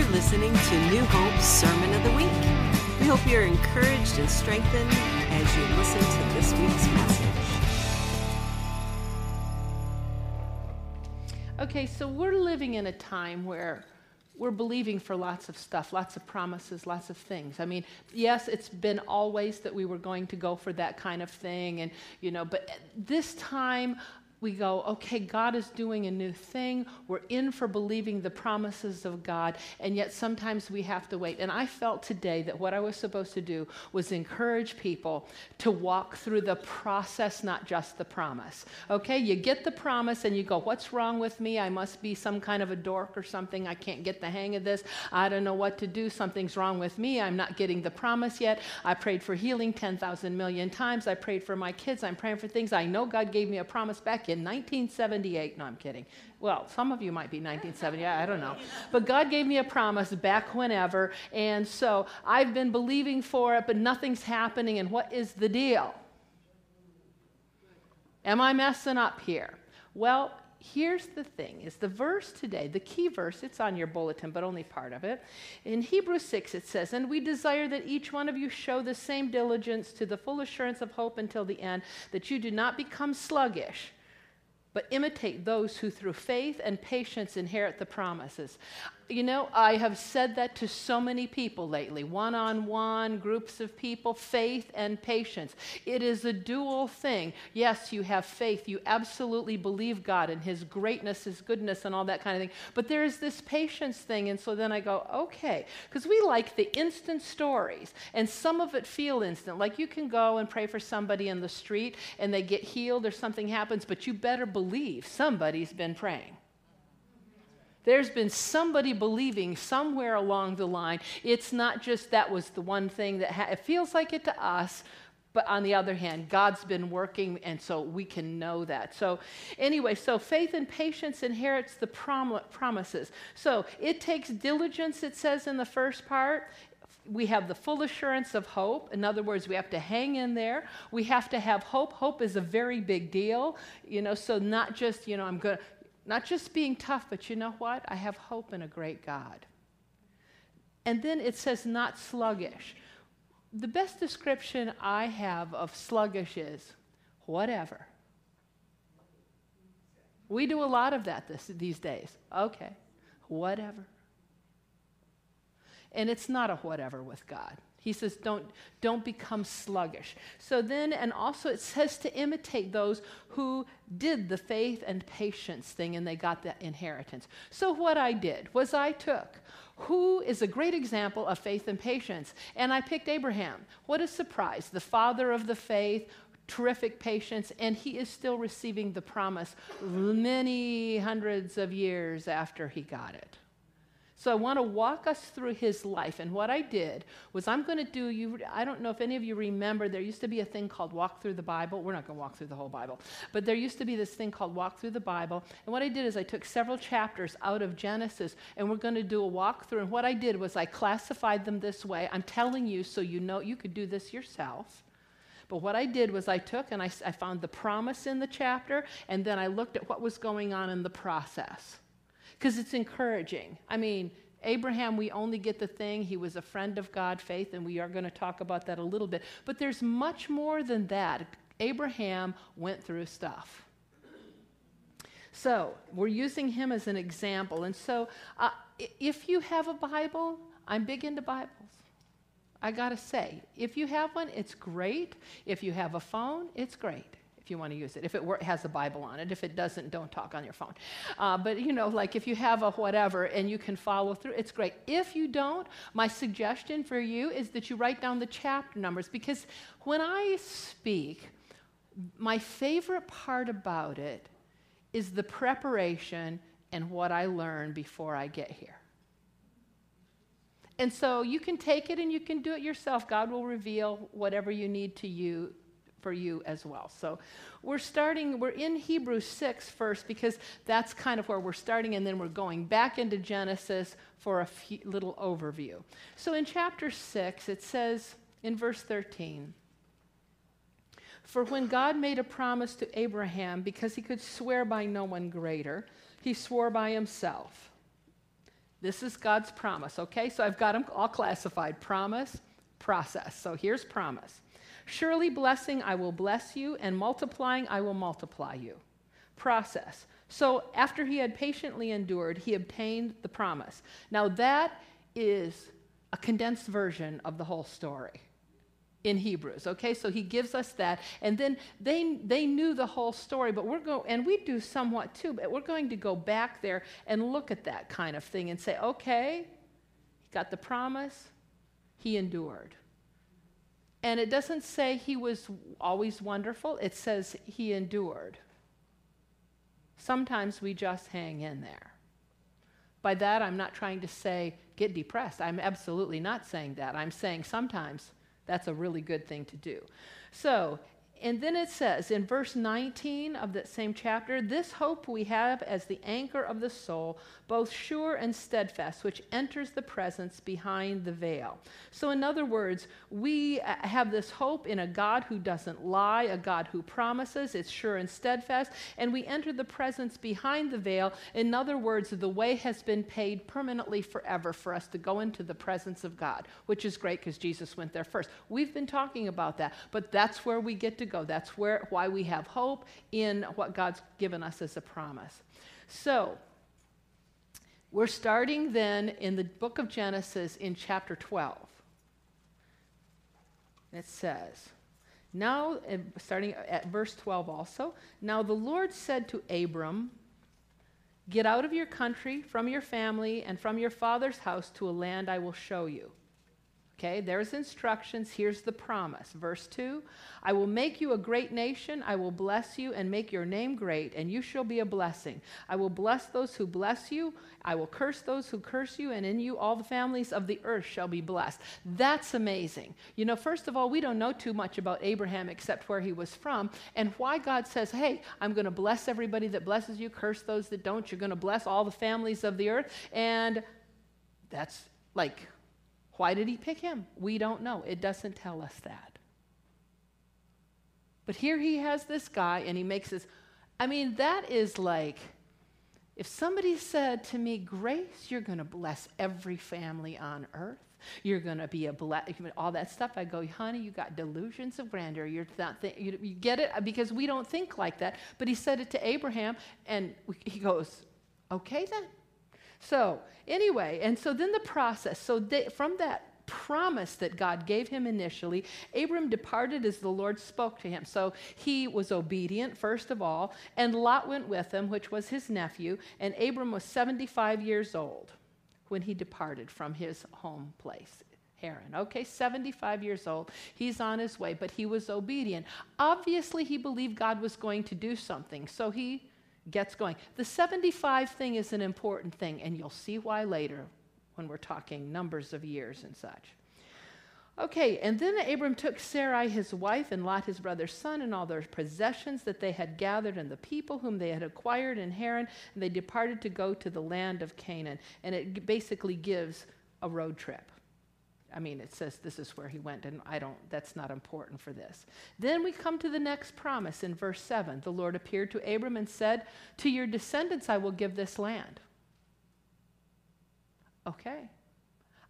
You're listening to New Hope's Sermon of the Week. We hope you're encouraged and strengthened as you listen to this week's message. Okay, so we're living in a time where we're believing for lots of stuff, lots of promises, lots of things. I mean, yes, it's been always that we were going to go for that kind of thing, and you know, but this time we go, okay, God is doing a new thing. We're in for believing the promises of God, and yet sometimes we have to wait. And I felt today that what I was supposed to do was encourage people to walk through the process, not just the promise. Okay, you get the promise and you go, what's wrong with me? I must be some kind of a dork or something. I can't get the hang of this. I don't know what to do. Something's wrong with me. I'm not getting the promise yet. I prayed for healing 10,000 million times. I prayed for my kids. I'm praying for things. I know God gave me a promise back in 1978. No, I'm kidding. Well, some of you might be 1978, I don't know. But God gave me a promise back whenever, and so I've been believing for it, but nothing's happening, and what is the deal? Am I messing up here? Well, here's the thing is the verse today the key verse it's on your bulletin but only part of it in hebrews 6 it says and we desire that each one of you show the same diligence to the full assurance of hope until the end that you do not become sluggish but imitate those who through faith and patience inherit the promises. You know, I have said that to so many people lately one on one, groups of people, faith and patience. It is a dual thing. Yes, you have faith. You absolutely believe God and His greatness, His goodness, and all that kind of thing. But there is this patience thing. And so then I go, okay, because we like the instant stories, and some of it feel instant. Like you can go and pray for somebody in the street and they get healed or something happens, but you better believe somebody's been praying. There's been somebody believing somewhere along the line. It's not just that was the one thing that ha- it feels like it to us, but on the other hand, God's been working, and so we can know that. So, anyway, so faith and patience inherits the prom- promises. So, it takes diligence, it says in the first part. We have the full assurance of hope. In other words, we have to hang in there. We have to have hope. Hope is a very big deal, you know, so not just, you know, I'm going to, not just being tough, but you know what? I have hope in a great God. And then it says, not sluggish. The best description I have of sluggish is whatever. We do a lot of that this, these days. Okay, whatever. And it's not a whatever with God. He says, don't, don't become sluggish. So then, and also it says to imitate those who did the faith and patience thing and they got the inheritance. So what I did was I took who is a great example of faith and patience, and I picked Abraham. What a surprise. The father of the faith, terrific patience, and he is still receiving the promise many hundreds of years after he got it. So I want to walk us through his life. And what I did was I'm going to do you I don't know if any of you remember there used to be a thing called walk through the Bible. We're not going to walk through the whole Bible. But there used to be this thing called walk through the Bible. And what I did is I took several chapters out of Genesis and we're going to do a walk through. And what I did was I classified them this way. I'm telling you so you know you could do this yourself. But what I did was I took and I, I found the promise in the chapter and then I looked at what was going on in the process because it's encouraging. I mean, Abraham, we only get the thing. He was a friend of God, faith, and we are going to talk about that a little bit. But there's much more than that. Abraham went through stuff. So we're using him as an example. And so uh, if you have a Bible, I'm big into Bibles. I got to say, if you have one, it's great. If you have a phone, it's great you want to use it. If it has a Bible on it. If it doesn't, don't talk on your phone. Uh, but you know, like if you have a whatever and you can follow through, it's great. If you don't, my suggestion for you is that you write down the chapter numbers because when I speak, my favorite part about it is the preparation and what I learn before I get here. And so you can take it and you can do it yourself. God will reveal whatever you need to you for you as well. So we're starting, we're in Hebrews 6 first because that's kind of where we're starting, and then we're going back into Genesis for a few, little overview. So in chapter 6, it says in verse 13, For when God made a promise to Abraham, because he could swear by no one greater, he swore by himself This is God's promise, okay? So I've got them all classified promise, process. So here's promise. Surely blessing, I will bless you, and multiplying, I will multiply you. Process. So after he had patiently endured, he obtained the promise. Now that is a condensed version of the whole story in Hebrews. Okay, so he gives us that, and then they they knew the whole story, but we're going and we do somewhat too, but we're going to go back there and look at that kind of thing and say, okay, he got the promise, he endured. And it doesn't say he was always wonderful, it says he endured. Sometimes we just hang in there. By that, I'm not trying to say get depressed. I'm absolutely not saying that. I'm saying sometimes that's a really good thing to do. So, and then it says in verse 19 of that same chapter, this hope we have as the anchor of the soul, both sure and steadfast, which enters the presence behind the veil. So, in other words, we uh, have this hope in a God who doesn't lie, a God who promises, it's sure and steadfast, and we enter the presence behind the veil. In other words, the way has been paid permanently forever for us to go into the presence of God, which is great because Jesus went there first. We've been talking about that, but that's where we get to go. That's where, why we have hope in what God's given us as a promise. So, we're starting then in the book of Genesis in chapter 12. It says, Now, starting at verse 12 also, now the Lord said to Abram, Get out of your country, from your family, and from your father's house to a land I will show you. Okay, there's instructions. Here's the promise. Verse 2 I will make you a great nation. I will bless you and make your name great, and you shall be a blessing. I will bless those who bless you. I will curse those who curse you, and in you all the families of the earth shall be blessed. That's amazing. You know, first of all, we don't know too much about Abraham except where he was from and why God says, hey, I'm going to bless everybody that blesses you, curse those that don't. You're going to bless all the families of the earth. And that's like, why did he pick him? We don't know. It doesn't tell us that. But here he has this guy and he makes this. I mean, that is like if somebody said to me, Grace, you're going to bless every family on earth. You're going to be a bless, all that stuff. I go, honey, you got delusions of grandeur. You're not th- you, you get it because we don't think like that. But he said it to Abraham, and he goes, okay then. So, anyway, and so then the process. So, they, from that promise that God gave him initially, Abram departed as the Lord spoke to him. So he was obedient, first of all, and Lot went with him, which was his nephew, and Abram was 75 years old when he departed from his home place. Haran. Okay, 75 years old. He's on his way, but he was obedient. Obviously, he believed God was going to do something, so he gets going. The 75 thing is an important thing, and you'll see why later when we're talking numbers of years and such. Okay, and then Abram took Sarai his wife and Lot his brother's son and all their possessions that they had gathered and the people whom they had acquired in Haran, and they departed to go to the land of Canaan. And it basically gives a road trip. I mean, it says this is where he went, and I don't, that's not important for this. Then we come to the next promise in verse 7. The Lord appeared to Abram and said, To your descendants I will give this land. Okay.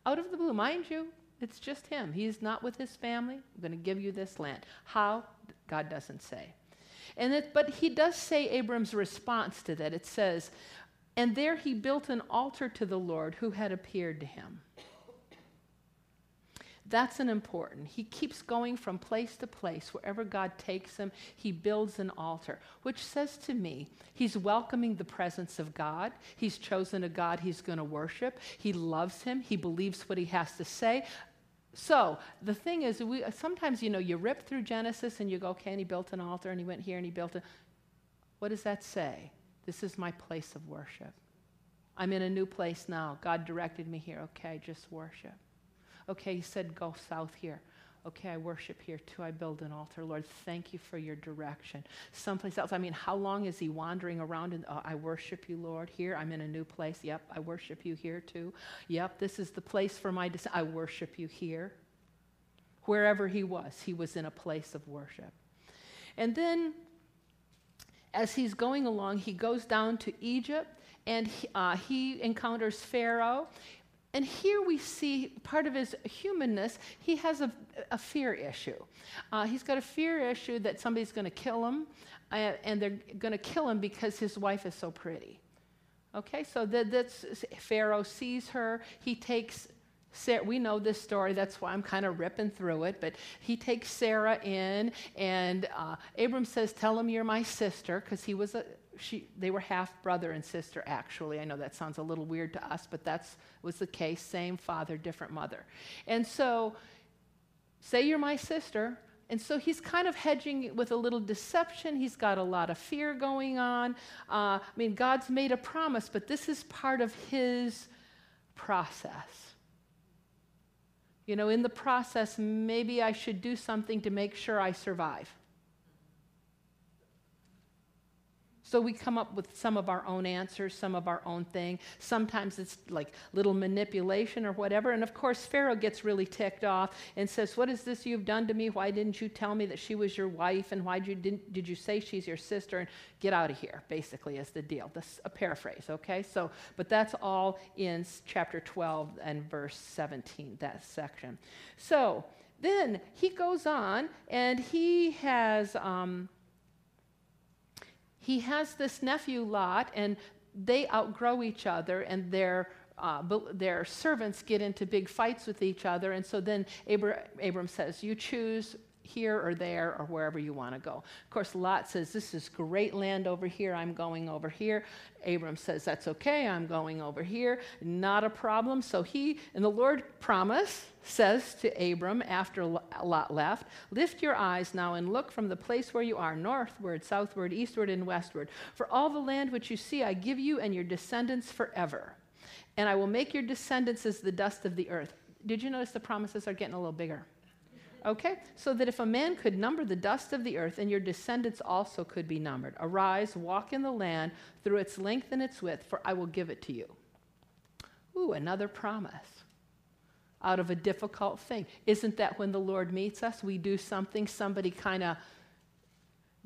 Out of the blue, mind you, it's just him. He's not with his family. I'm going to give you this land. How? God doesn't say. And it, but he does say Abram's response to that. It says, And there he built an altar to the Lord who had appeared to him. That's an important. He keeps going from place to place. Wherever God takes him, he builds an altar, which says to me, he's welcoming the presence of God. He's chosen a God he's going to worship. He loves him. He believes what he has to say. So the thing is, we, sometimes, you know, you rip through Genesis and you go, okay, and he built an altar and he went here and he built it. What does that say? This is my place of worship. I'm in a new place now. God directed me here. Okay, just worship. Okay, he said, go south here. Okay, I worship here too. I build an altar. Lord, thank you for your direction. Someplace else. I mean, how long is he wandering around? And uh, I worship you, Lord. Here, I'm in a new place. Yep, I worship you here too. Yep, this is the place for my. Dis- I worship you here. Wherever he was, he was in a place of worship. And then, as he's going along, he goes down to Egypt and he, uh, he encounters Pharaoh. And here we see part of his humanness. He has a, a fear issue. Uh, he's got a fear issue that somebody's going to kill him, uh, and they're going to kill him because his wife is so pretty. Okay, so that, Pharaoh sees her. He takes Sarah, we know this story, that's why I'm kind of ripping through it. But he takes Sarah in, and uh, Abram says, Tell him you're my sister, because he was a, she, they were half brother and sister, actually. I know that sounds a little weird to us, but that was the case. Same father, different mother. And so, say you're my sister. And so he's kind of hedging with a little deception. He's got a lot of fear going on. Uh, I mean, God's made a promise, but this is part of his process. You know, in the process, maybe I should do something to make sure I survive. So we come up with some of our own answers, some of our own thing. Sometimes it's like little manipulation or whatever. And of course, Pharaoh gets really ticked off and says, What is this you've done to me? Why didn't you tell me that she was your wife? And why did you, did you say she's your sister? And get out of here, basically, is the deal. This a paraphrase, okay? So, but that's all in chapter 12 and verse 17, that section. So then he goes on and he has. Um, he has this nephew Lot, and they outgrow each other, and their uh, their servants get into big fights with each other. And so then Abram, Abram says, You choose here or there or wherever you want to go. Of course, Lot says, This is great land over here. I'm going over here. Abram says, That's okay. I'm going over here. Not a problem. So he, and the Lord promise says to Abram after Lot left, Lift your eyes now and look from the place where you are, northward, southward, eastward, and westward. For all the land which you see, I give you and your descendants forever. And I will make your descendants as the dust of the earth. Did you notice the promises are getting a little bigger? Okay? So that if a man could number the dust of the earth, and your descendants also could be numbered. Arise, walk in the land through its length and its width, for I will give it to you. Ooh, another promise out of a difficult thing. Isn't that when the Lord meets us, we do something, somebody kind of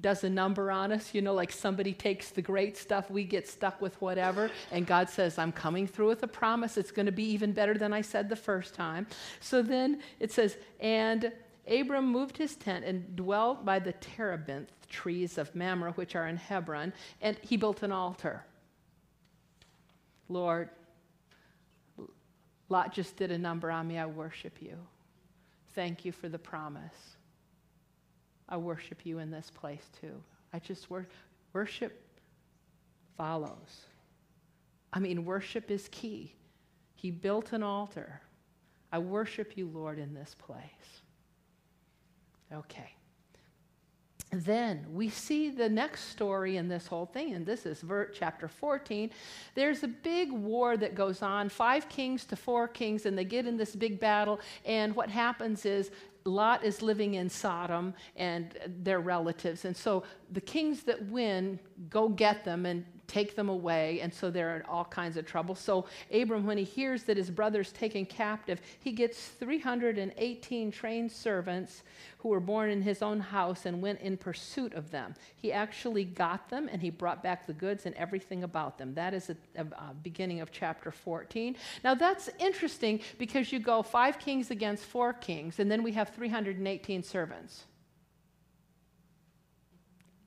does a number on us, you know, like somebody takes the great stuff, we get stuck with whatever, and God says, I'm coming through with a promise. It's going to be even better than I said the first time. So then it says, and Abram moved his tent and dwelt by the terebinth trees of Mamre, which are in Hebron, and he built an altar. Lord, Lot just did a number on me. I worship you. Thank you for the promise. I worship you in this place too. I just wor- worship follows. I mean, worship is key. He built an altar. I worship you, Lord, in this place. Okay. Then we see the next story in this whole thing, and this is ver- chapter 14. There's a big war that goes on, five kings to four kings, and they get in this big battle. And what happens is Lot is living in Sodom and their relatives. And so the kings that win go get them and take them away. And so they're in all kinds of trouble. So Abram, when he hears that his brother's taken captive, he gets 318 trained servants who were born in his own house and went in pursuit of them. He actually got them and he brought back the goods and everything about them. That is the uh, uh, beginning of chapter 14. Now that's interesting because you go five kings against four kings, and then we have 318 servants.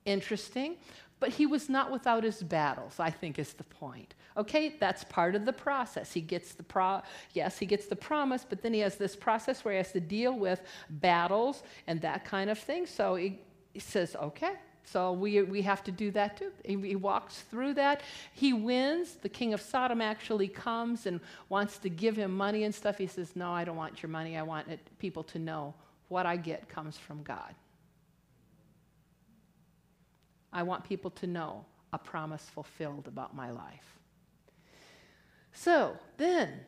Interesting. But he was not without his battles, I think is the point. Okay, that's part of the process. He gets the pro yes, he gets the promise, but then he has this process where he has to deal with battles and that kind of thing. So he, he says, okay, so we, we have to do that too. He, he, walks through that. He wins. The king of Sodom actually comes and wants to give him money and stuff. He says, No, I don't want your money. I want it, people to know what I get comes from God. I want people to know a promise fulfilled about my life. So then,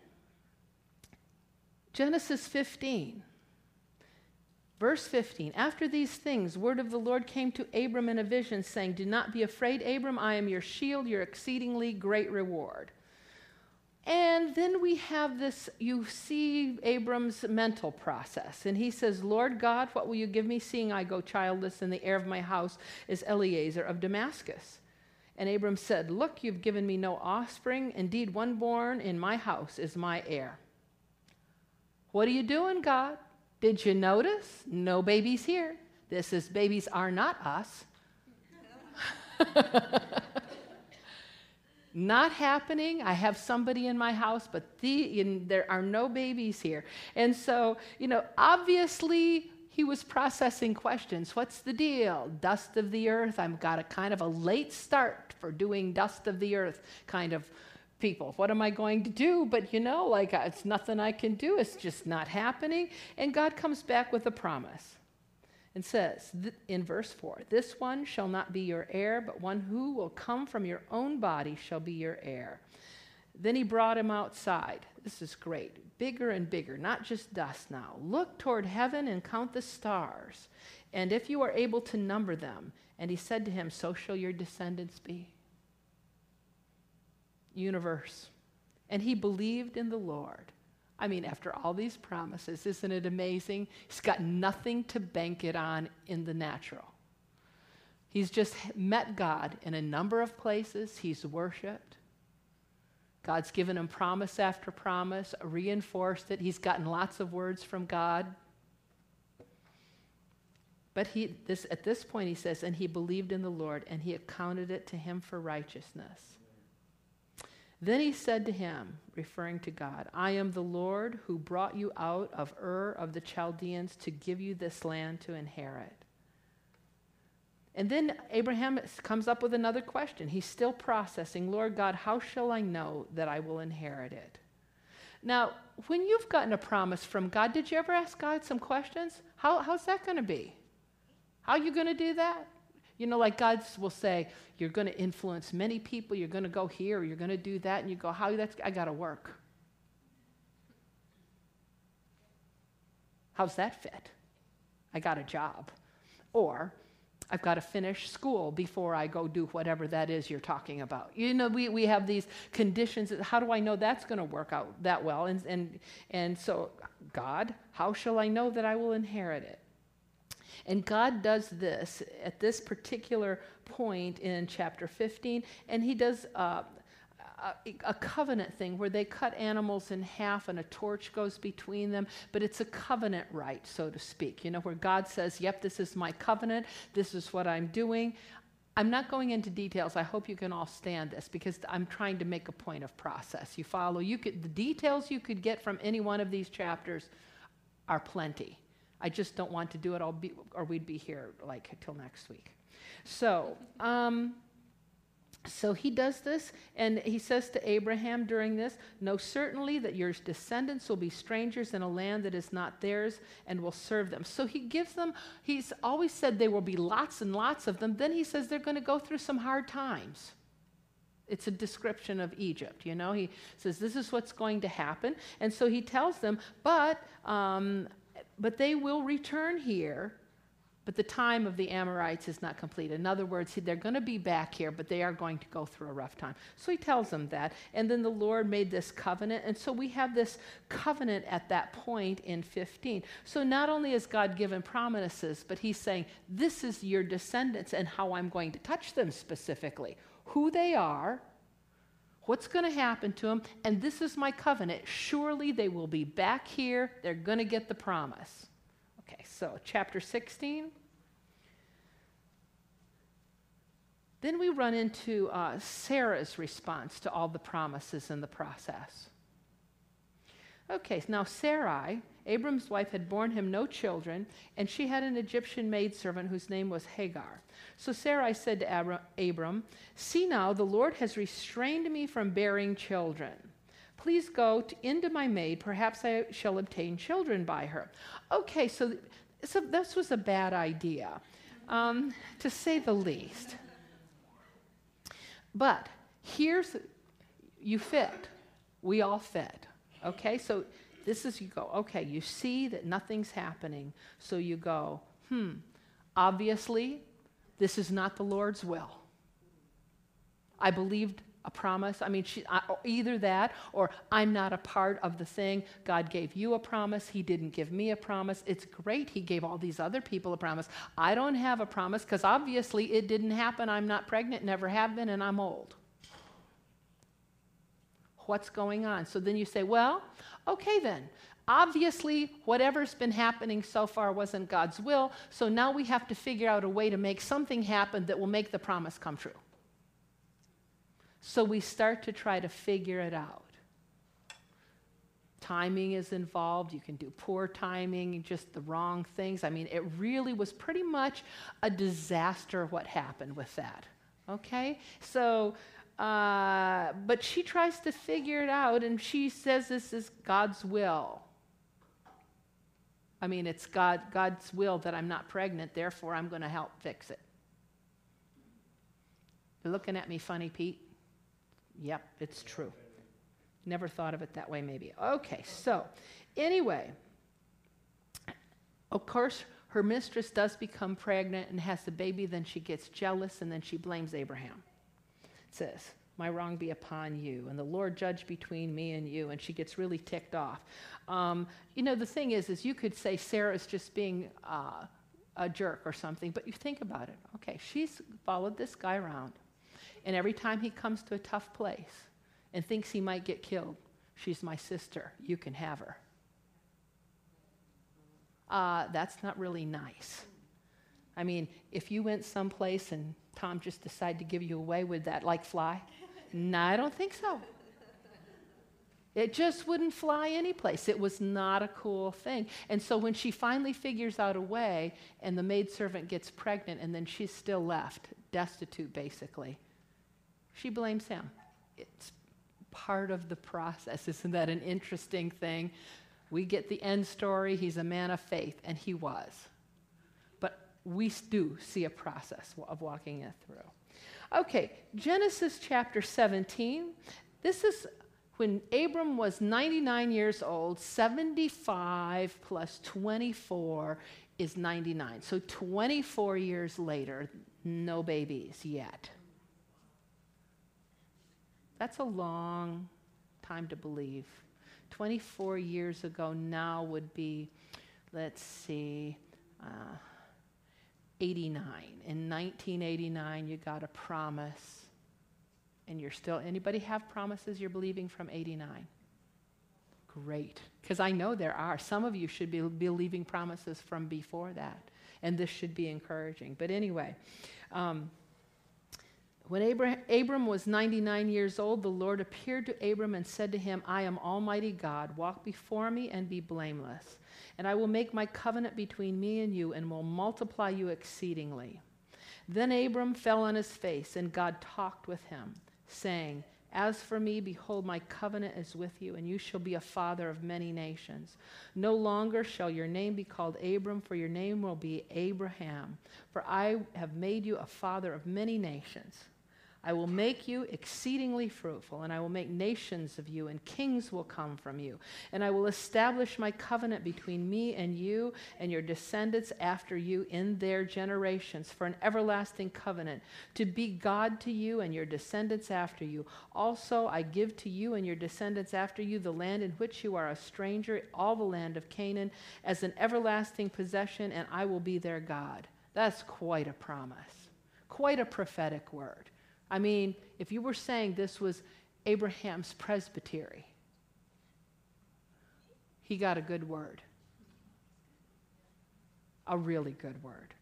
Genesis 15, verse 15. After these things, word of the Lord came to Abram in a vision, saying, Do not be afraid, Abram, I am your shield, your exceedingly great reward. And then we have this, you see Abram's mental process. And he says, Lord God, what will you give me, seeing I go childless, and the heir of my house is Eliezer of Damascus? And Abram said, Look, you've given me no offspring. Indeed, one born in my house is my heir. What are you doing, God? Did you notice? No babies here. This is babies are not us. not happening. I have somebody in my house, but the, in, there are no babies here. And so, you know, obviously he was processing questions. What's the deal? Dust of the earth. I've got a kind of a late start for doing dust of the earth kind of people. What am I going to do? But you know, like uh, it's nothing I can do. It's just not happening. And God comes back with a promise and says in verse 4 This one shall not be your heir, but one who will come from your own body shall be your heir. Then he brought him outside. This is great. Bigger and bigger, not just dust now. Look toward heaven and count the stars, and if you are able to number them. And he said to him, So shall your descendants be. Universe. And he believed in the Lord. I mean, after all these promises, isn't it amazing? He's got nothing to bank it on in the natural. He's just met God in a number of places, he's worshiped. God's given him promise after promise, reinforced it. He's gotten lots of words from God. But he, this, at this point, he says, and he believed in the Lord, and he accounted it to him for righteousness. Then he said to him, referring to God, I am the Lord who brought you out of Ur of the Chaldeans to give you this land to inherit. And then Abraham comes up with another question. He's still processing Lord God, how shall I know that I will inherit it? Now, when you've gotten a promise from God, did you ever ask God some questions? How, how's that going to be? How are you going to do that? You know, like God will say, you're going to influence many people, you're going to go here, you're going to do that, and you go, how that's I got to work. How's that fit? I got a job. Or I've got to finish school before I go do whatever that is you're talking about. You know, we, we have these conditions. How do I know that's going to work out that well? And, and, and so, God, how shall I know that I will inherit it? And God does this at this particular point in chapter 15, and He does uh, a, covenant thing where they cut animals in half and a torch goes between them, but it's a covenant rite, so to speak. You know, where God says, Yep, this is my covenant, this is what I'm doing. I'm not going into details. I hope you can all stand this because I'm trying to make a point of process. You follow? You could the details you could get from any one of these chapters are plenty. I just don't want to do it, I'll be, or we'd be here like till next week. So, um, so he does this, and he says to Abraham during this, Know certainly that your descendants will be strangers in a land that is not theirs and will serve them. So he gives them, he's always said there will be lots and lots of them. Then he says they're going to go through some hard times. It's a description of Egypt, you know. He says this is what's going to happen. And so he tells them, but um, but they will return here, but the time of the Amorites is not complete. In other words, they're going to be back here, but they are going to go through a rough time. So he tells them that. And then the Lord made this covenant. And so we have this covenant at that point in 15. So not only is God given promises, but he's saying, This is your descendants and how I'm going to touch them specifically, who they are what's going to happen to them, and this is my covenant. Surely they will be back here. They're going to get the promise. Okay, so chapter 16. Then we run into uh, Sarah's response to all the promises in the process. Okay, now Sarai, Abram's wife, had borne him no children, and she had an Egyptian maidservant whose name was Hagar. So Sarai said to Abram, See now, the Lord has restrained me from bearing children. Please go to, into my maid. Perhaps I shall obtain children by her. Okay, so, so this was a bad idea, um, to say the least. But here's you fit. We all fit. Okay, so this is you go, okay, you see that nothing's happening. So you go, hmm, obviously this is not the Lord's will. I believed a promise. I mean, she, either that or I'm not a part of the thing. God gave you a promise. He didn't give me a promise. It's great. He gave all these other people a promise. I don't have a promise because obviously it didn't happen. I'm not pregnant, never have been, and I'm old. What's going on? So then you say, well, okay then. Obviously, whatever's been happening so far wasn't God's will, so now we have to figure out a way to make something happen that will make the promise come true. So we start to try to figure it out. Timing is involved. You can do poor timing, just the wrong things. I mean, it really was pretty much a disaster what happened with that. Okay? So, uh, but she tries to figure it out and she says this is God's will. I mean, it's God, God's will that I'm not pregnant, therefore I'm going to help fix it. You're looking at me funny, Pete? Yep, it's true. Never thought of it that way, maybe. Okay, so anyway, of course, her mistress does become pregnant and has the baby, then she gets jealous and then she blames Abraham. Says, My wrong be upon you, and the Lord judge between me and you. And she gets really ticked off. Um, you know, the thing is, is you could say Sarah's just being uh, a jerk or something, but you think about it. Okay, she's followed this guy around, and every time he comes to a tough place and thinks he might get killed, she's my sister. You can have her. Uh, that's not really nice. I mean, if you went someplace and Tom just decided to give you away, would that like fly? no, I don't think so. It just wouldn't fly anyplace. It was not a cool thing. And so when she finally figures out a way and the maidservant gets pregnant and then she's still left, destitute basically, she blames him. It's part of the process. Isn't that an interesting thing? We get the end story. He's a man of faith, and he was. We do see a process of walking it through. Okay, Genesis chapter 17. This is when Abram was 99 years old, 75 plus 24 is 99. So 24 years later, no babies yet. That's a long time to believe. 24 years ago now would be, let's see, uh, 89. In 1989, you got a promise and you're still, anybody have promises you're believing from 89? Great. Because I know there are. Some of you should be believing promises from before that. And this should be encouraging. But anyway, um, when Abram was 99 years old, the Lord appeared to Abram and said to him, I am Almighty God. Walk before me and be blameless. And I will make my covenant between me and you and will multiply you exceedingly. Then Abram fell on his face, and God talked with him saying, As for me, behold, my covenant is with you, and you shall be a father of many nations. No longer shall your name be called Abram, for your name will be Abraham. For I have made you a father of many nations. I will make you exceedingly fruitful, and I will make nations of you, and kings will come from you. And I will establish my covenant between me and you and your descendants after you in their generations for an everlasting covenant, to be God to you and your descendants after you. Also, I give to you and your descendants after you the land in which you are a stranger, all the land of Canaan, as an everlasting possession, and I will be their God. That's quite a promise, quite a prophetic word. I mean, if you were saying this was Abraham's presbytery, he got a good word. A really good word.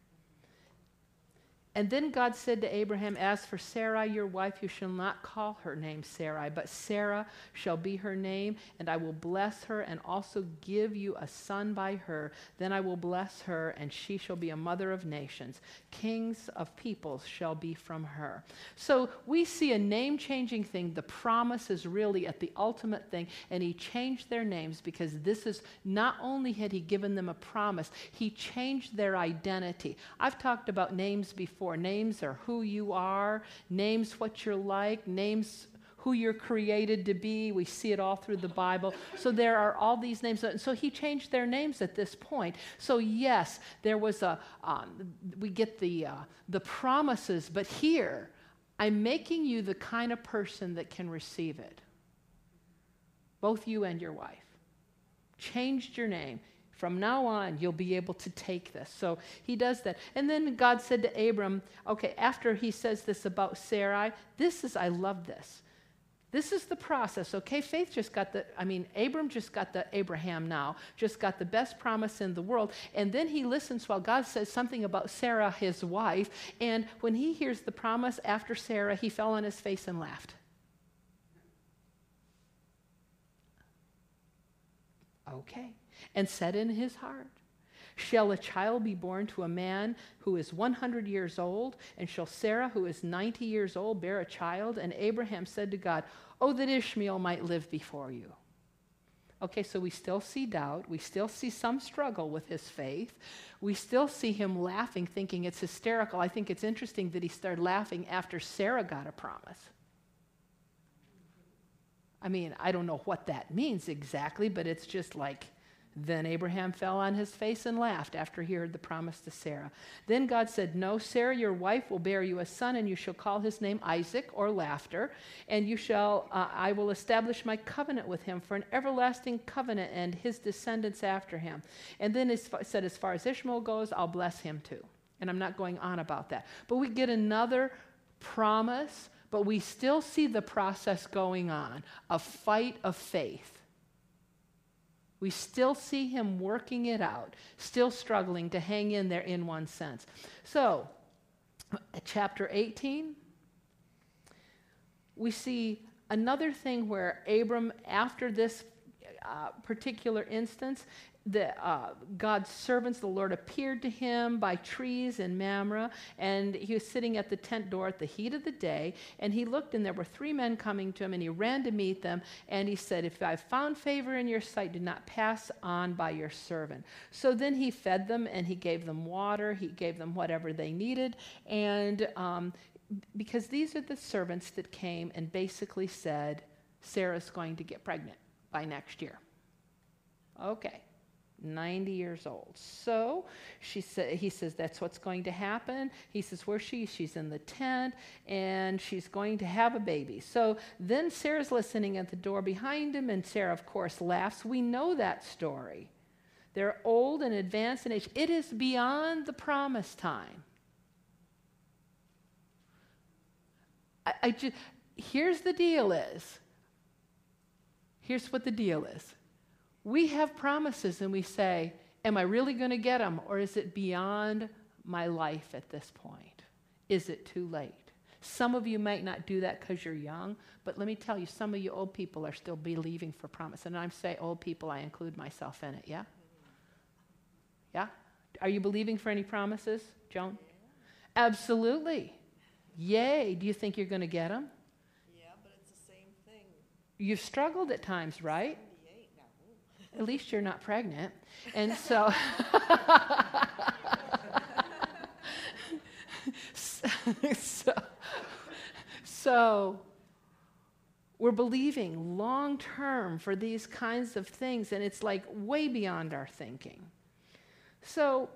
And then God said to Abraham, As for Sarai, your wife, you shall not call her name Sarai, but Sarah shall be her name, and I will bless her and also give you a son by her. Then I will bless her, and she shall be a mother of nations. Kings of peoples shall be from her. So we see a name changing thing. The promise is really at the ultimate thing, and he changed their names because this is not only had he given them a promise, he changed their identity. I've talked about names before for. Names are who you are, names what you're like, names who you're created to be. We see it all through the Bible. So there are all these names. So he changed their names at this point. So yes, there was a, um, we get the, uh, the promises, but here, I'm making you the kind of person that can receive it. Both you and your wife. Changed your name. From now on, you'll be able to take this. So he does that. And then God said to Abram, okay, after he says this about Sarai, this is, I love this. This is the process, okay? Faith just got the, I mean, Abram just got the Abraham now, just got the best promise in the world. And then he listens while God says something about Sarah, his wife. And when he hears the promise after Sarah, he fell on his face and laughed. Okay. And said in his heart, Shall a child be born to a man who is 100 years old? And shall Sarah, who is 90 years old, bear a child? And Abraham said to God, Oh, that Ishmael might live before you. Okay, so we still see doubt. We still see some struggle with his faith. We still see him laughing, thinking it's hysterical. I think it's interesting that he started laughing after Sarah got a promise. I mean, I don't know what that means exactly, but it's just like then Abraham fell on his face and laughed after he heard the promise to Sarah. Then God said, No, Sarah, your wife will bear you a son, and you shall call his name Isaac or laughter. And you shall, uh, I will establish my covenant with him for an everlasting covenant and his descendants after him. And then it said, As far as Ishmael goes, I'll bless him too. And I'm not going on about that. But we get another promise, but we still see the process going on a fight of faith we still see him working it out, still struggling to hang in there in one sense. So, chapter 18, we see another thing where Abram, after this uh, particular instance, the, uh, God's servants, the Lord appeared to him by trees in Mamre, and he was sitting at the tent door at the heat of the day, and he looked, and there were three men coming to him, and he ran to meet them, and he said, If I've found favor in your sight, do not pass on by your servant. So then he fed them, and he gave them water, he gave them whatever they needed, and um, because these are the servants that came and basically said, Sarah's going to get pregnant by next year. Okay. 90 years old. So she sa- he says, That's what's going to happen. He says, Where's she? She's in the tent and she's going to have a baby. So then Sarah's listening at the door behind him, and Sarah, of course, laughs. We know that story. They're old and advanced in age. It is beyond the promise time. I, I just, here's the deal is, here's what the deal is we have promises and we say, Am I really going to get them? Or is it beyond my life at this point? Is it too late? Some of you might not do that because you're young, but let me tell you, some of you old people are still believing for promise. And I'm saying old people, I include myself in it, yeah? Yeah? Are you believing for any promises, Joan? Yeah. Absolutely. Yay. Do you think you're going to get them? Yeah, but it's the same thing. You've struggled at times, right? At least you're not pregnant. And so, so, so, we're believing long term for these kinds of things, and it's like way beyond our thinking. So,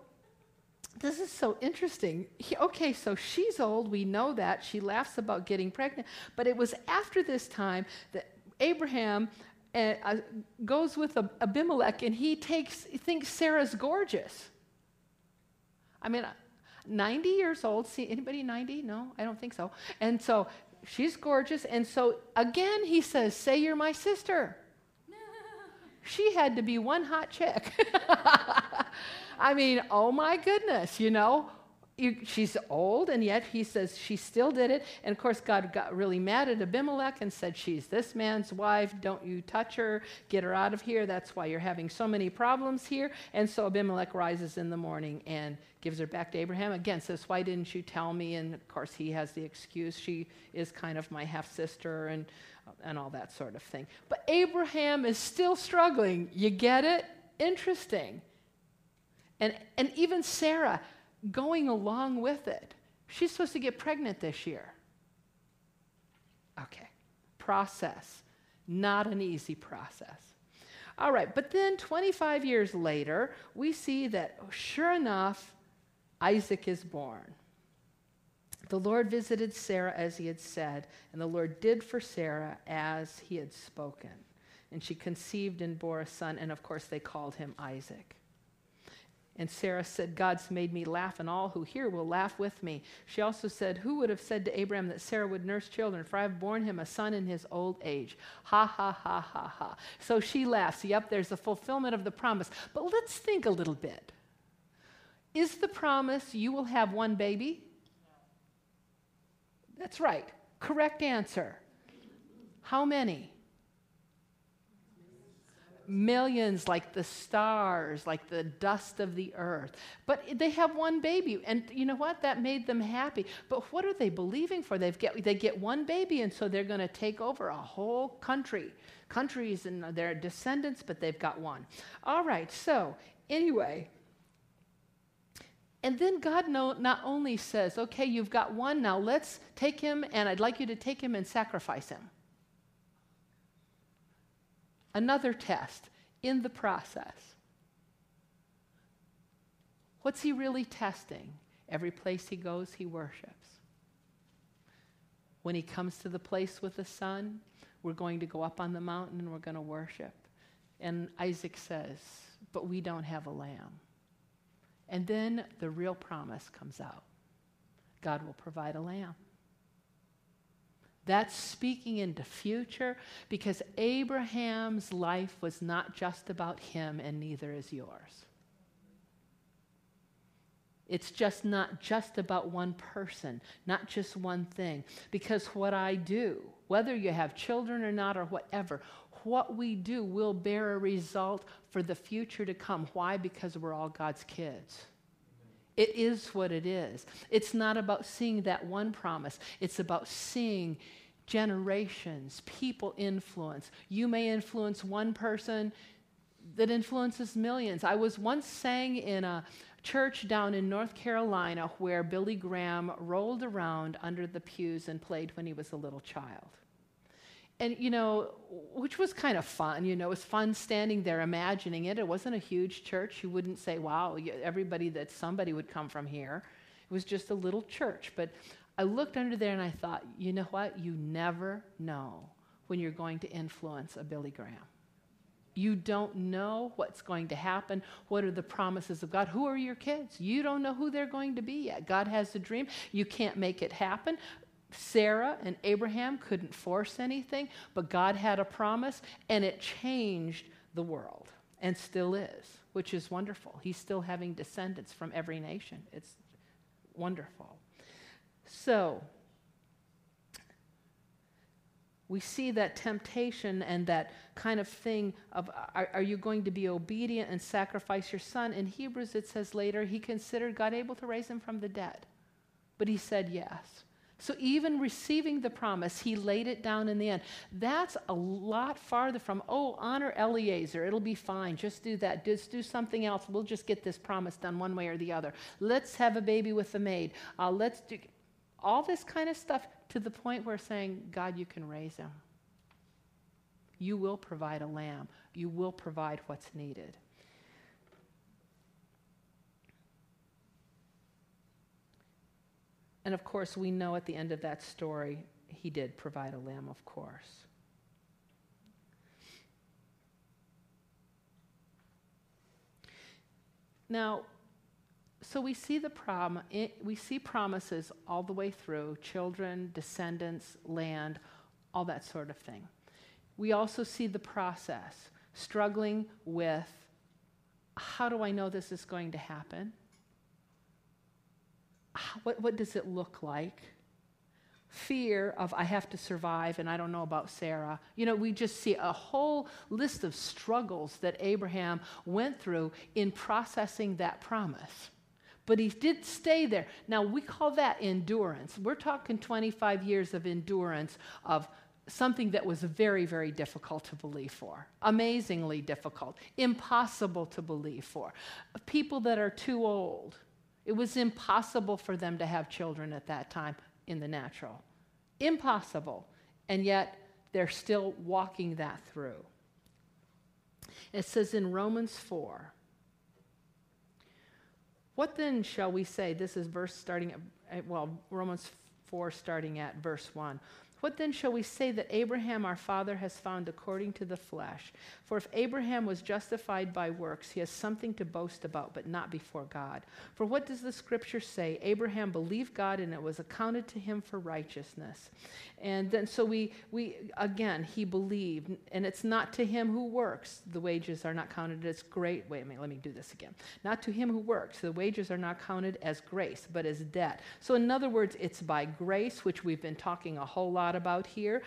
this is so interesting. He, okay, so she's old, we know that. She laughs about getting pregnant. But it was after this time that Abraham uh, goes with Abimelech, and he takes he thinks Sarah's gorgeous. I mean, 90 years old. See anybody 90? No, I don't think so. And so she's gorgeous, and so again he says, "Say you're my sister." she had to be one hot chick. I mean, oh my goodness, you know you, she's old, and yet he says she still did it. And of course, God got really mad at Abimelech and said, She's this man's wife. Don't you touch her. Get her out of here. That's why you're having so many problems here. And so Abimelech rises in the morning and gives her back to Abraham. Again, says, Why didn't you tell me? And of course, he has the excuse. She is kind of my half sister and, and all that sort of thing. But Abraham is still struggling. You get it? Interesting. And, and even Sarah, going along with it. She's supposed to get pregnant this year. Okay, process. Not an easy process. All right, but then 25 years later, we see that oh, sure enough, Isaac is born. The Lord visited Sarah as he had said, and the Lord did for Sarah as he had spoken. And she conceived and bore a son, and of course they called him Isaac. And Sarah said, God's made me laugh, and all who hear will laugh with me. She also said, Who would have said to Abraham that Sarah would nurse children? For I have borne him a son in his old age. Ha, ha, ha, ha, ha. So she laughs. Yep, there's the fulfillment of the promise. But let's think a little bit. Is the promise you will have one baby? That's right. Correct answer. How many? Millions, like the stars, like the dust of the earth. But they have one baby, and you know what? That made them happy. But what are they believing for? They've get, they get one baby, and so they're going to take over a whole country, countries and their descendants, but they've got one. All right, so anyway, and then God no, not only says, okay, you've got one, now let's take him, and I'd like you to take him and sacrifice him. Another test in the process. What's he really testing? Every place he goes, he worships. When he comes to the place with the son, we're going to go up on the mountain and we're going to worship. And Isaac says, But we don't have a lamb. And then the real promise comes out God will provide a lamb. That's speaking into future because Abraham's life was not just about him, and neither is yours. It's just not just about one person, not just one thing. Because what I do, whether you have children or not or whatever, what we do will bear a result for the future to come. Why? Because we're all God's kids. It is what it is. It's not about seeing that one promise, it's about seeing generations, people influence. You may influence one person that influences millions. I was once sang in a church down in North Carolina where Billy Graham rolled around under the pews and played when he was a little child and you know, which was kind of fun. You know, it was fun standing there imagining it. It wasn't a huge church. You wouldn't say, "Wow, everybody that somebody would come from here." It was just a little church. But I looked under there and I thought, you know what? You never know when you're going to influence a Billy Graham. You don't know what's going to happen. What are the promises of God? Who are your kids? You don't know who they're going to be yet. God has a dream. You can't make it happen. Sarah and Abraham couldn't force anything, but God had a promise, and it changed the world and still is, which is wonderful. He's still having descendants from every nation. It's wonderful. So, we see that temptation and that kind of thing of are, are, you going to be obedient and sacrifice your son in hebrews it says later he considered god able to raise him from the dead but he said yes so even receiving the promise, he laid it down in the end. That's a lot farther from, oh, honor Eliezer. It'll be fine. Just do that. Just do something else. We'll just get this promise done one way or the other. Let's have a baby with the maid. Uh, let's do all this kind of stuff to the point where saying, God, you can raise him. You will provide a lamb. You will provide what's needed. And of course, we know at the end of that story, he did provide a lamb, of course. Now, so we see the problem, we see promises all the way through children, descendants, land, all that sort of thing. We also see the process, struggling with how do I know this is going to happen? Ah, what, what does it look like? Fear of, I have to survive, and I don't know about Sarah. You know, we just see a whole list of struggles that Abraham went through in processing that promise. But he did stay there. Now, we call that endurance. We're talking 25 years of endurance of something that was very, very difficult to believe for, amazingly difficult, impossible to believe for. People that are too old, it was impossible for them to have children at that time in the natural. Impossible. And yet, they're still walking that through. It says in Romans 4 What then shall we say? This is verse starting at, well, Romans 4, starting at verse 1. What then shall we say that Abraham our father has found according to the flesh? For if Abraham was justified by works, he has something to boast about, but not before God. For what does the scripture say? Abraham believed God and it was accounted to him for righteousness. And then so we we again he believed, and it's not to him who works, the wages are not counted as great. Wait a minute, let me do this again. Not to him who works, the wages are not counted as grace, but as debt. So in other words, it's by grace, which we've been talking a whole lot about here.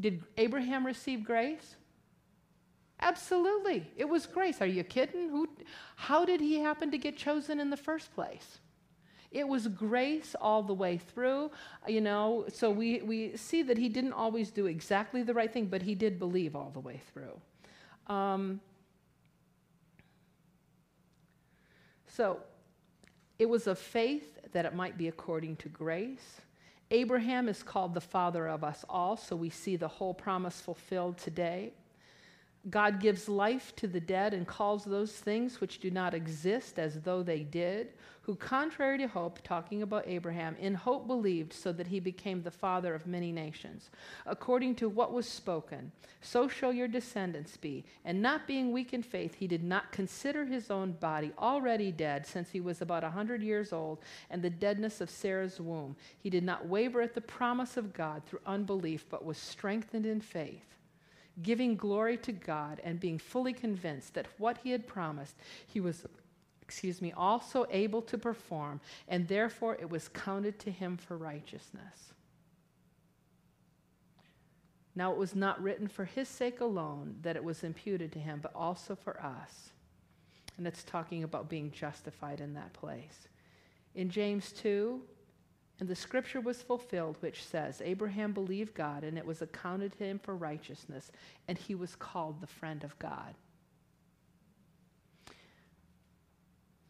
Did Abraham receive grace? Absolutely. It was grace. Are you kidding? Who, how did he happen to get chosen in the first place? It was grace all the way through, you know. So we, we see that he didn't always do exactly the right thing, but he did believe all the way through. Um, so it was of faith that it might be according to grace. Abraham is called the father of us all, so we see the whole promise fulfilled today. God gives life to the dead and calls those things which do not exist as though they did, who, contrary to hope, talking about Abraham, in hope believed, so that he became the father of many nations. According to what was spoken, so shall your descendants be. And not being weak in faith, he did not consider his own body already dead, since he was about a hundred years old, and the deadness of Sarah's womb. He did not waver at the promise of God through unbelief, but was strengthened in faith giving glory to God and being fully convinced that what he had promised, he was excuse me, also able to perform, and therefore it was counted to him for righteousness. Now it was not written for his sake alone that it was imputed to him, but also for us. And it's talking about being justified in that place. In James 2, and the scripture was fulfilled, which says, Abraham believed God, and it was accounted to him for righteousness, and he was called the friend of God.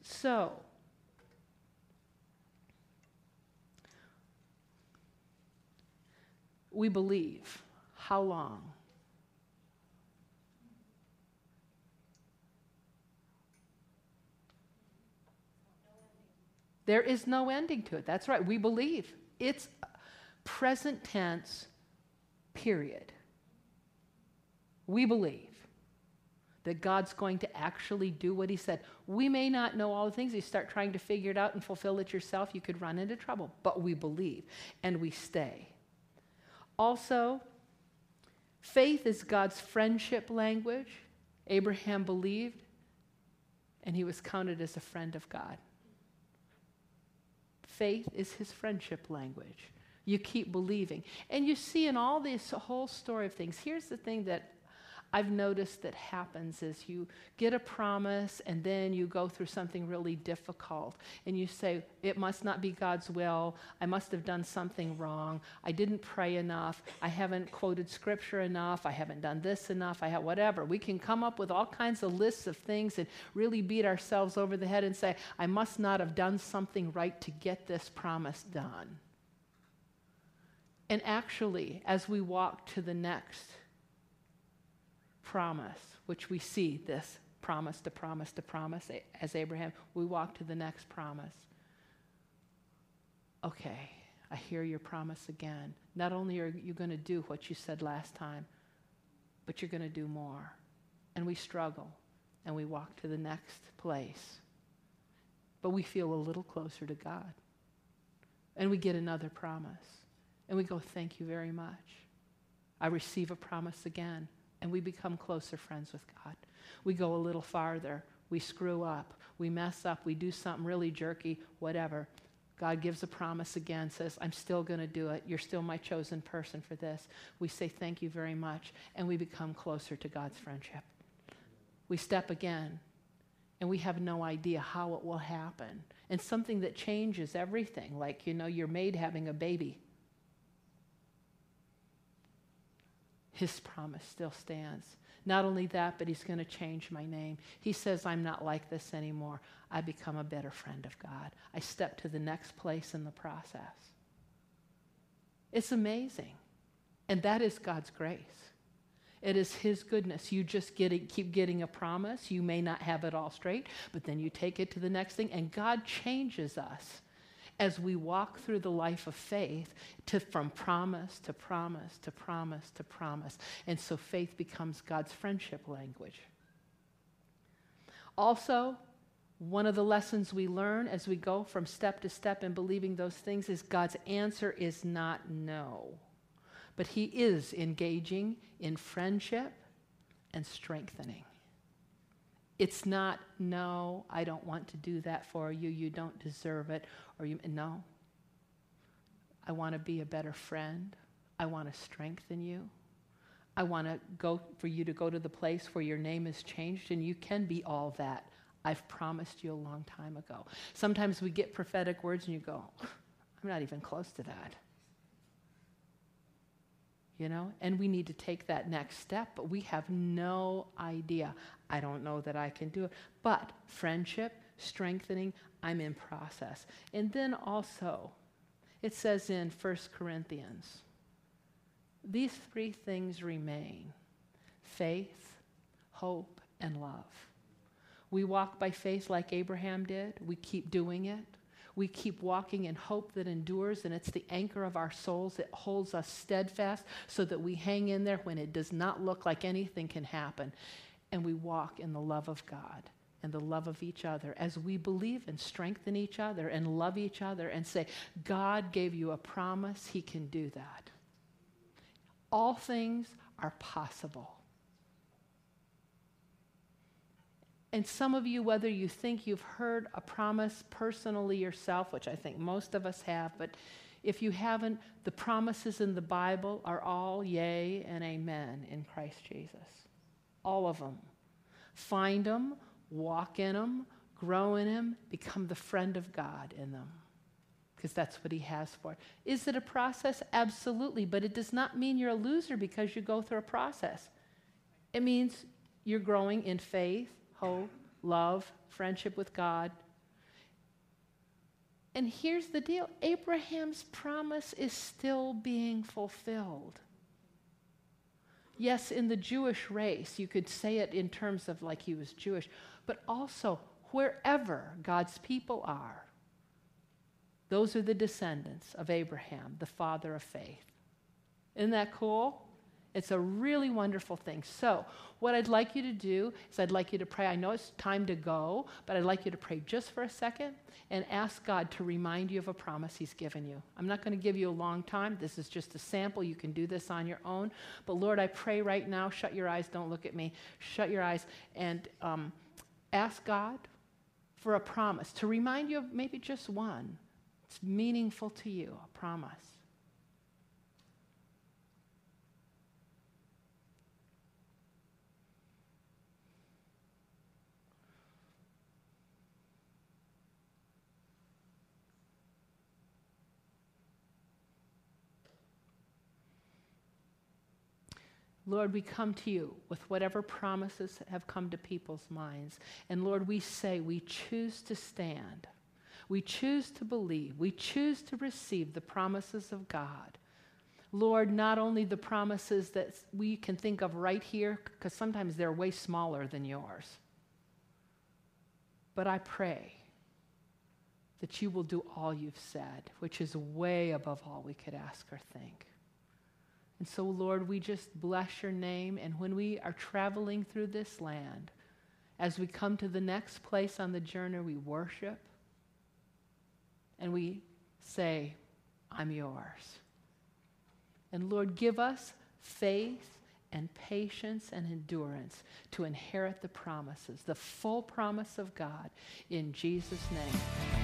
So, we believe. How long? There is no ending to it. That's right. We believe. It's present tense, period. We believe that God's going to actually do what He said. We may not know all the things. You start trying to figure it out and fulfill it yourself, you could run into trouble. But we believe and we stay. Also, faith is God's friendship language. Abraham believed, and he was counted as a friend of God. Faith is his friendship language. You keep believing. And you see in all this whole story of things, here's the thing that I've noticed that happens is you get a promise and then you go through something really difficult and you say, It must not be God's will. I must have done something wrong. I didn't pray enough. I haven't quoted scripture enough. I haven't done this enough. I have whatever. We can come up with all kinds of lists of things and really beat ourselves over the head and say, I must not have done something right to get this promise done. And actually, as we walk to the next, promise, which we see this promise to promise to promise as Abraham, we walk to the next promise. Okay, I hear your promise again. Not only are you going to do what you said last time, but you're going to do more. And we struggle and we walk to the next place. But we feel a little closer to God. And we get another promise. And we go, Thank you very much. I receive a promise again and we become closer friends with God. We go a little farther. We screw up. We mess up. We do something really jerky, whatever. God gives a promise again, says, I'm still going to do it. You're still my chosen person for this. We say, Thank you very much. And we become closer to God's friendship. We step again, and we have no idea how it will happen. And something that changes everything, like, you know, your maid having a baby. His promise still stands. Not only that, but he's going to change my name. He says, I'm not like this anymore. I become a better friend of God. I step to the next place in the process. It's amazing. And that is God's grace. It is His goodness. You just get it, keep getting a promise. You may not have it all straight, but then you take it to the next thing, and God changes us as we walk through the life of faith to, from promise to promise to promise to promise. And so faith becomes God's friendship language. Also, one of the lessons we learn as we go from step to step in believing those things is God's answer is not no, but He is engaging in friendship and strengthening. It's not, no, I don't want to do that for you, you don't deserve it, or you, no. I want to be a better friend. I want to strengthen you. I want to go for you to go to the place where your name is changed and you can be all that I've promised you a long time ago. Sometimes we get prophetic words and you go, I'm not even close to that. You know, and we need to take that next step, but we have no idea. I don't know that I can do it. But friendship, strengthening, I'm in process. And then also, it says in 1 Corinthians, these three things remain faith, hope, and love. We walk by faith like Abraham did. We keep doing it. We keep walking in hope that endures, and it's the anchor of our souls. It holds us steadfast so that we hang in there when it does not look like anything can happen. And we walk in the love of God and the love of each other as we believe and strengthen each other and love each other and say, God gave you a promise, He can do that. All things are possible. And some of you, whether you think you've heard a promise personally yourself, which I think most of us have, but if you haven't, the promises in the Bible are all yea and amen in Christ Jesus. All of them. Find them, walk in them, grow in them, become the friend of God in them. Because that's what he has for. Is it a process? Absolutely. But it does not mean you're a loser because you go through a process. It means you're growing in faith, hope, love, friendship with God. And here's the deal Abraham's promise is still being fulfilled. Yes, in the Jewish race, you could say it in terms of like he was Jewish, but also wherever God's people are, those are the descendants of Abraham, the father of faith. Isn't that cool? It's a really wonderful thing. So, what I'd like you to do is I'd like you to pray. I know it's time to go, but I'd like you to pray just for a second and ask God to remind you of a promise He's given you. I'm not going to give you a long time. This is just a sample. You can do this on your own. But Lord, I pray right now, shut your eyes, don't look at me. Shut your eyes and um, ask God for a promise to remind you of maybe just one. It's meaningful to you, a promise. Lord, we come to you with whatever promises have come to people's minds. And Lord, we say we choose to stand. We choose to believe. We choose to receive the promises of God. Lord, not only the promises that we can think of right here, because sometimes they're way smaller than yours, but I pray that you will do all you've said, which is way above all we could ask or think. And so, Lord, we just bless your name. And when we are traveling through this land, as we come to the next place on the journey, we worship and we say, I'm yours. And Lord, give us faith and patience and endurance to inherit the promises, the full promise of God. In Jesus' name.